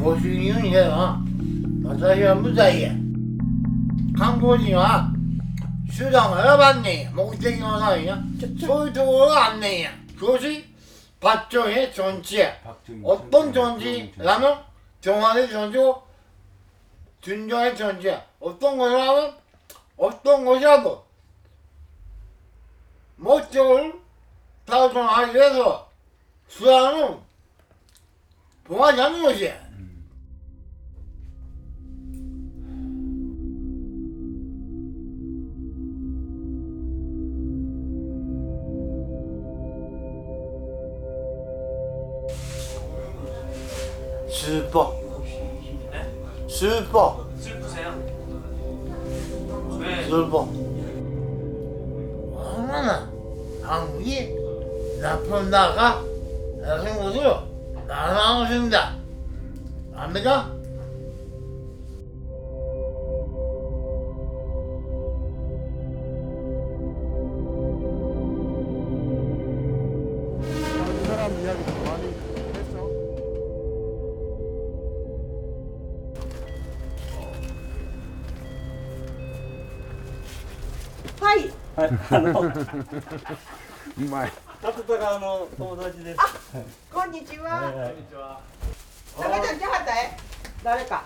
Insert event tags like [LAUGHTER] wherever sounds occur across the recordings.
고수 윤해와 마사야 무사야 한국이와 수당을 받네 목적이 뭐냐? 소유적으로 안내야 그것이 박정희의 존재 어떤 존재라면? 정한의 존재고 준정의 존재 어떤 것이라면 어떤 것이라도 목적을 달성하기 위해서 수단은 봉하지 않는 것이야. 슬퍼 슬프세요? 왜? 슬퍼 얼마나 한국이 나쁜 나가 라는 것을 나눠 준다 압니까? あの、うまい。タクタあの友達です。こんにちは。こんにちは。中ちゃん来はった？え？誰か？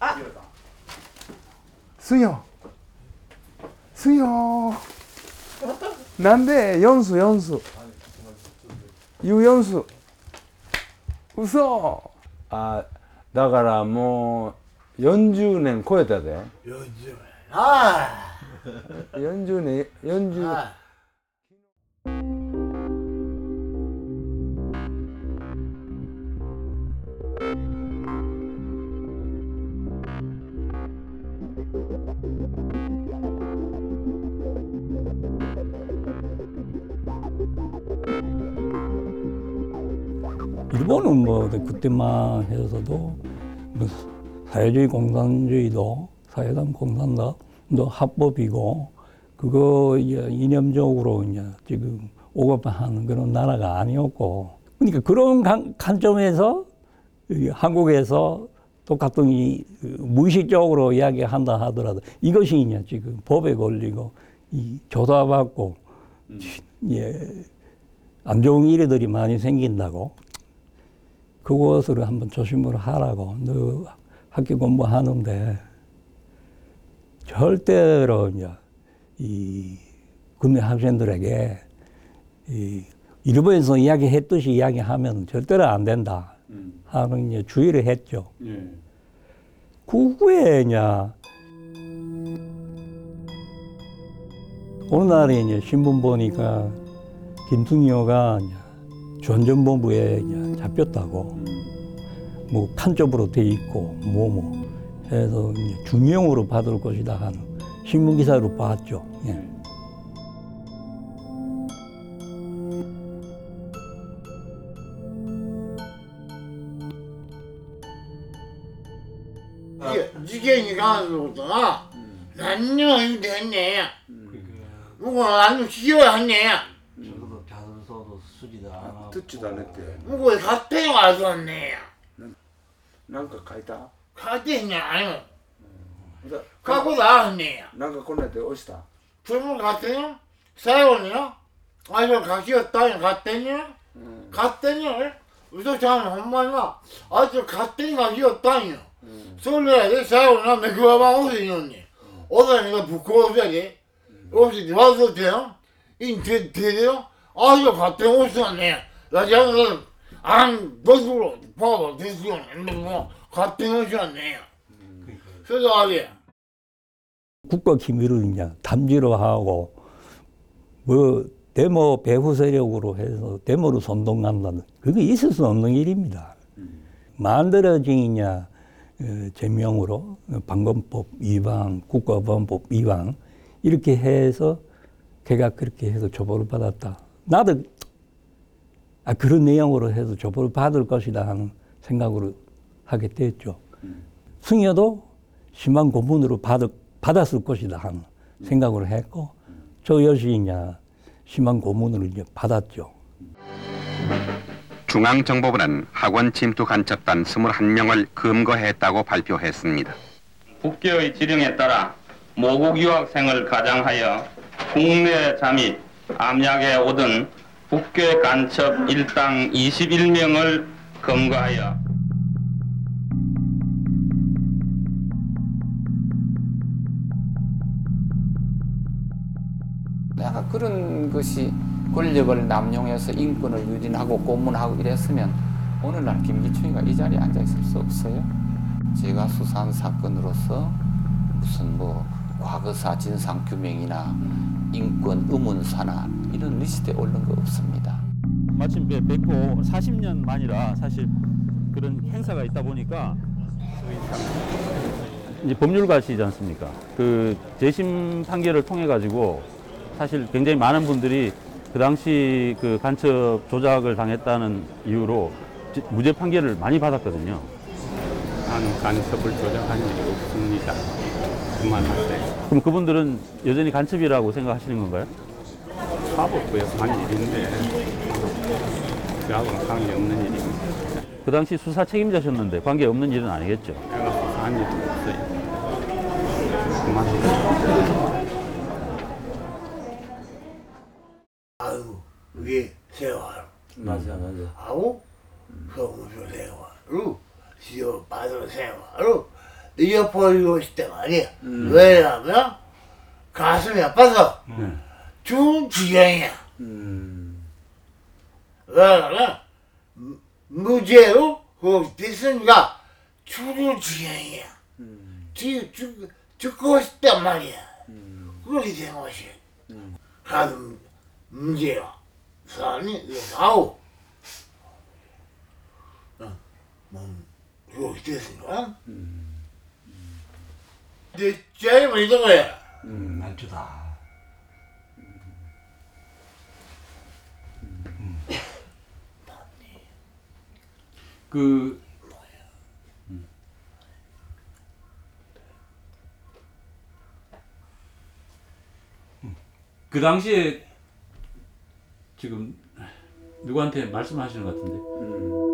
あ、すよ。すよ。なんで？四数四数。言う四数。嘘。あ、だからもう40年超えたで。요즘 에 아, 40年40 아. 일본은 뭐 그때만 해서도 뭐 사회주의 공산주의도 사회당 공산당 도 합법이고 그거 이제 이념적으로 이제 지금 오급하는 그런 나라가 아니었고. 그러니까 그런 관- 관점에서 이 한국에서 똑같은 이 무의식적으로 이야기한다 하더라도 이것이 이제 지금 법에 걸리고 이 조사받고 예, 안 좋은 일들이 많이 생긴다고 그것을 한번 조심을 하라고 너 학교 공부하는데 절대로 이제 이 국내 학생들에게 이 일본에서 이야기했듯이 이야기하면 절대로 안 된다 하는 이제 주의를 했죠. 그 후에 이제 어느 날에 이제 신문 보니까 김승효가 전전본부에 잡혔다고. 뭐 간접으로 돼 있고 뭐뭐 해서 중용으로 받을 것이다 하는 신문 기사로 봤죠. 예. 지경이가 그러다가 난요 됐네. 누구 아주 지겨웠네. 저도 자소서도 쓰지도 않아. 듣지도 않았대. 누구 사태가 왔네. 난그 가이다. 書いてん。ないの書くこあるねや。なんかこんなで押した？それも勝手に？最後によ？あいつ書きよったんや。勝手に？よ、勝手によね嘘ちゃんの？ほんまにな？あいつ勝手に書きよったんや、それやで。最後になめくわばん押しいのに。おだにがぶっ殺すやで。押してわざとよ。いい手手でよ。あいつ勝手に押したんねラジオであんどうするパワーですよねでも 네 그래서 아게 국가 기밀을 이제 담지로 하고 뭐 데모 배후 세력으로 해서 데모로 선동한다는 그게 있을 수 없는 일입니다. 만들어진 이제 어, 제명으로 방범법 위반, 국가보안법 위반 이렇게 해서 걔가 그렇게 해서 조보를 받았다. 나도 아 그런 내용으로 해서 조보를 받을 것이다 하는 생각으로 하게 됐죠. 승여도 심한 고문으로 받을, 받았을 것이다 하는 생각을 했고 저 역시 이제 심한 고문을 이제 받았죠. 중앙정보부는 학원 침투 간첩단 21명을 검거했다고 발표했습니다. 국교의 지령에 따라 모국 유학생을 가장하여 국내 잠입, 암약에 오든 북교 간첩 일당 21명을 검거하여 그런 것이 권력을 남용해서 인권을 유린하고 고문하고 이랬으면 오늘날 김기춘이가 이 자리에 앉아 있을 수 없어요. 제가 수사한 사건으로서 무슨 뭐 과거사 진상 규명이나 인권 의문사나 이런 리스트에 오른 거 없습니다. 마침 뵙- 뵙고 40년 만이라 사실 그런 행사가 있다 보니까 이제 법률가시지 않습니까? 그 재심 판결을 통해 가지고 사실 굉장히 많은 분들이 그 당시 그 간첩 조작을 당했다는 이유로 지- 무죄 판결을 많이 받았거든요. 나는 간섭을 조작한 일이 없습니다. 그만하세요. 그럼 그분들은 여전히 간첩이라고 생각하시는 건가요? 사법부에서 한 일인데 저하고는 관계없는 일입니다. 그 당시 수사 책임자셨는데 관계 없는 일은 아니겠죠. 내가 수사한 일도 없어요. 그만하세요. 아유 이게 세월 맞아 맞아. 하고 성수 세월로 받은 세월로 잊어버리고 싶단 말이야. 왜냐면 가슴이 아파서 죽은 지경이야. 왜냐면 무- 무죄로 그 됐으니까 죽은 지경이야. 죽, 죽, 죽고 싶단 말이야. 그렇게 된 것이 가슴 문제야 사람이 나오. 몸 그렇게 됐으니까 내 제일 먼저 거야 음, 말투다. 그그 당시에 지금 누구한테 말씀하시는 것 같은데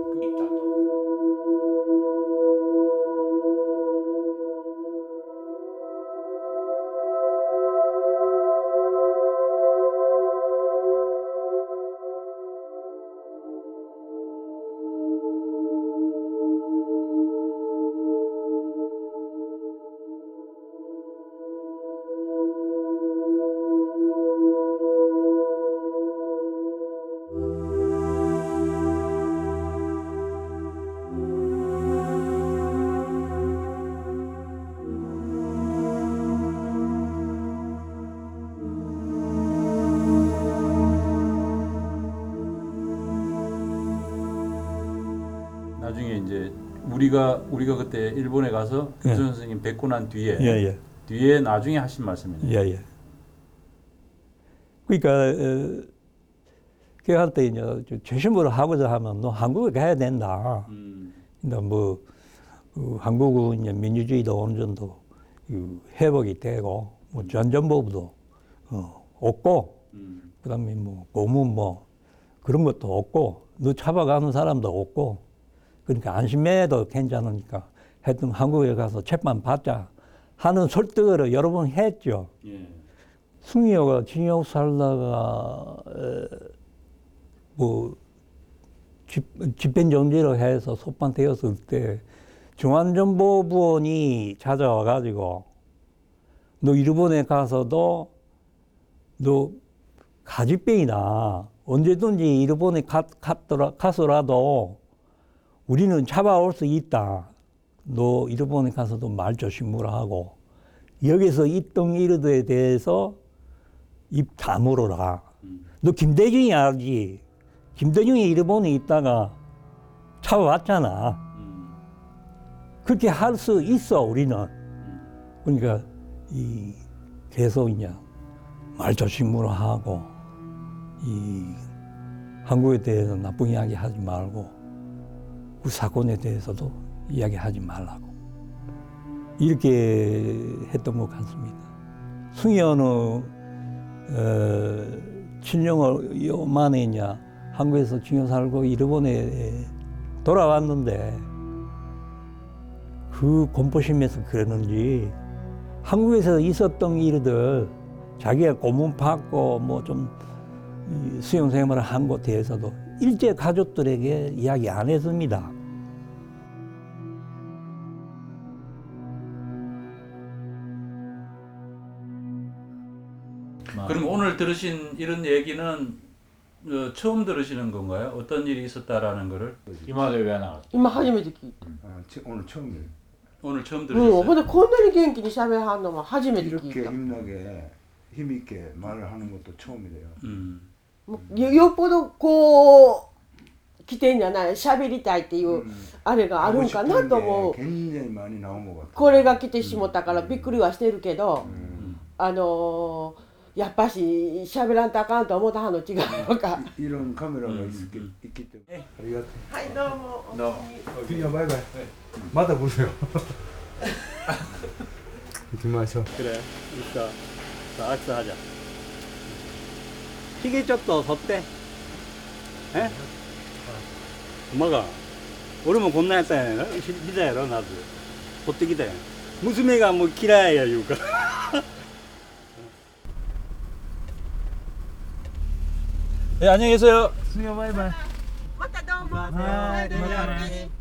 나중에 이제 우리가 우리가 그때 일본에 가서 예. 김수 선생님 뵙고 난 뒤에 예예. 뒤에 나중에 하신 말씀이네요. 예 예. 그러니까 어, 걔한테 이제 재심으로 하고자 하면 너 한국에 가야 된다. 음, 근데 뭐그 한국은 이제 민주주의도 어느 정도 그 회복이 되고 뭐 전전보부도 어, 없고 음, 그다음에 뭐 고문 뭐 그런 것도 없고 너 잡아가는 사람도 없고 그러니까 안심해도 괜찮으니까 하여튼 한국에 가서 재판 받자 하는 설득을 여러 번 했죠. 예. 승희가 징역 살다가 에, 뭐 집, 집행 정지를 해서 소판되었을 때 중앙정보부원이 찾아와 가지고 너 일본에 가서도 너 가지병이나 언제든지 일본에 가, 갔더라, 가서라도 우리는 잡아올 수 있다. 너 일본에 가서도 말 조심을 하고 여기서 있던 일에 대해서 입 다물어라. 너 김대중이 알지? 김대중이 일본에 있다가 잡아왔잖아. 그렇게 할 수 있어 우리는. 그러니까 이 계속 이제 말 조심을 하고 이 한국에 대해서 나쁜 이야기 하지 말고 그 사건에 대해서도 이야기하지 말라고 이렇게 했던 것 같습니다. 승현은 어, 친정을 요만에 이제 한국에서 중요 살고 일본에 돌아왔는데 그 공포심에서 그랬는지 한국에서 있었던 일들 자기가 고문 받고 뭐 좀 수용 생활을 한 것에 대해서도 일제 가족들에게 이야기 안 했습니다. 그럼 오늘 들으신 이런 얘기는 어, 처음 들으시는 건가요? 어떤 일이 있었다라는 거를? 이마대 왜 나왔어? 今初めて聞いた 아, 치- 오늘 처음이에요. 오늘 처음 うん、 들으셨어요? ほんでこんなに元気に喋はんのも初めて聞 이렇게 いた 힘나게 힘 있게 말을 하는 것도 처음이래요. 음. もうよよっぽどこう来てんじゃない喋りたいっていうあれがあるんかなと思う 굉장히 많이 나온 것 같아요. これが来てしもったからびっくりはしてるけど、あのーやっぱし喋らんとあかんと思ったはんの違うのか [LAUGHS] 이런 카메라가 있기, 있기 때문에. 아리가토. はいどうも 너. 그냥 바이바이. 맞아 보세요. [LAUGHS] 이렇게 마셔. 그래 있어 자 악수하자 희게 쪽도 섰대 에? 엄마가 우리면 곤나했다 믿어야로 나도 호떡이다娘が 뭐 기라야 유가 [LAUGHS] 네 안녕히 계세요 수요 바이바이. またどうもはい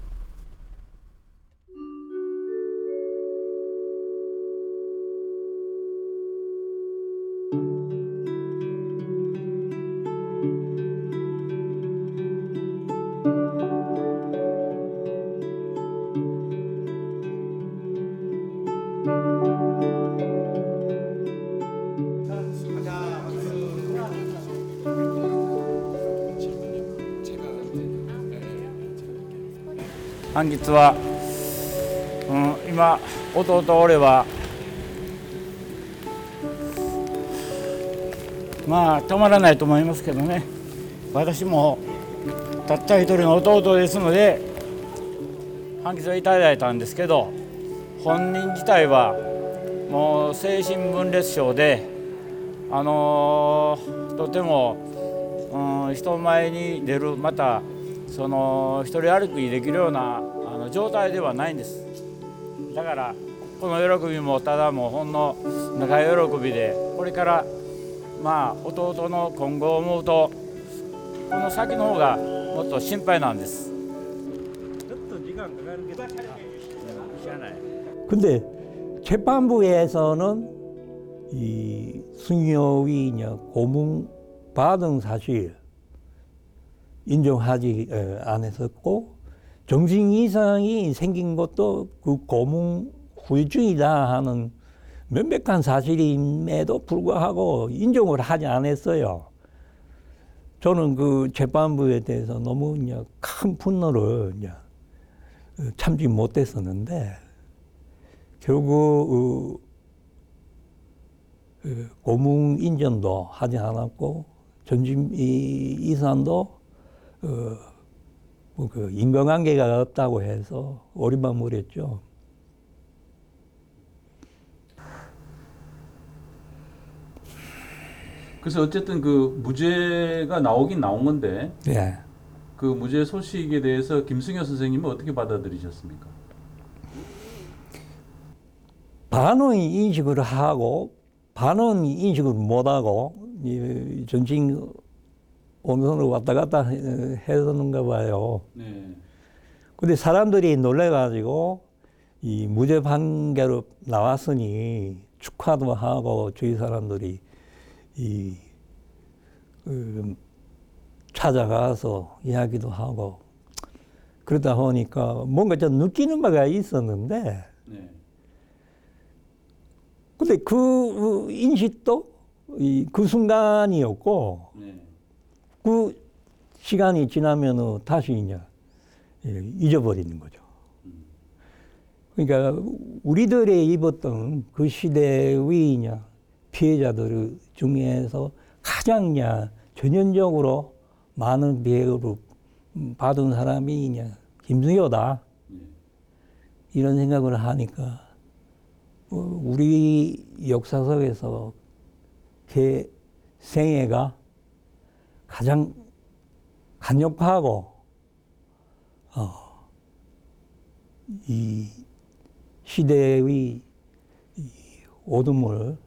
半月は、うん、今弟俺はまあ止まらないと思いますけどね。私もたった一人の弟ですので判決をいただいたんですけど本人自体はもう精神分裂症であのーとても、うん、人前に出るまたその一人歩きできるようなあの状態ではないんですだからこの喜びもただもうほんの長い喜びでこれからまあ弟の今後を思うとこの先の方がもっと心配なんですちょっと時間かかるけど知らない 근데 재판부에서는 이 승효위냐 고문 받은 사실 인정하지 했었고 정신 이상이 생긴 것도 그 고문 후유증이다 하는 명백한 사실임에도 불구하고 인정을 하지 않았어요. 저는 그 재판부에 대해서 너무 이제 큰 분노를 이제 참지 못했었는데 결국 어, 어, 고문 인정도 하지 않았고 전심 이- 이산도 어, 뭐그 인과관계가 없다고 해서 오리방물했죠. 그래서 어쨌든 그 무죄가 나오긴 나온 건데 예. 그 무죄 소식에 대해서 김승효 선생님은 어떻게 받아들이셨습니까? 반은 인식을 하고 반은 인식을 못하고 이 정 신 온선으로 왔다 갔다 해- 했었는가 봐요. 네. 근데 사람들이 놀래가지고 이 무죄 판결로 나왔으니 축하도 하고 주위 사람들이 이 그, 찾아가서 이야기도 하고 그러다 보니까 뭔가 좀 느끼는 바가 있었는데 네. 근데 그 인식도 이 그 순간이었고 네. 그 시간이 지나면은 다시 이제 예, 잊어버리는 거죠. 그러니까 우리들의 입었던 그 시대의 이제 피해자들 중에서 가장 이제 전형적으로 많은 피해를 받은 사람이 이제 김승효다. 이런 생각을 하니까 어, 우리 역사 속에서 걔 생애가 가장 간역하고 어, 이 시대의 이 오둠을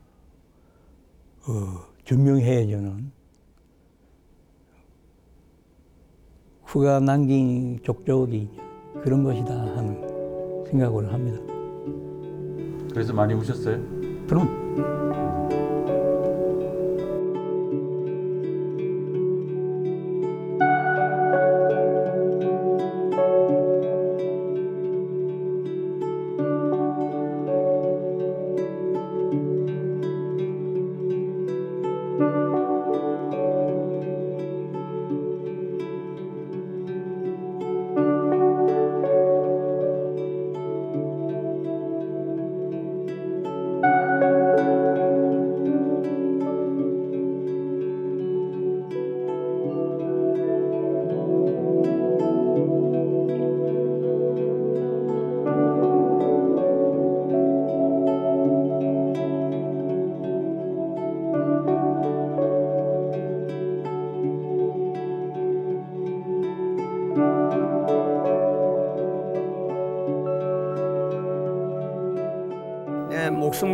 어, 증명해주는 그가 남긴 족적이 그런 것이다 하는 생각을 합니다. 그래서 많이 우셨어요? 그럼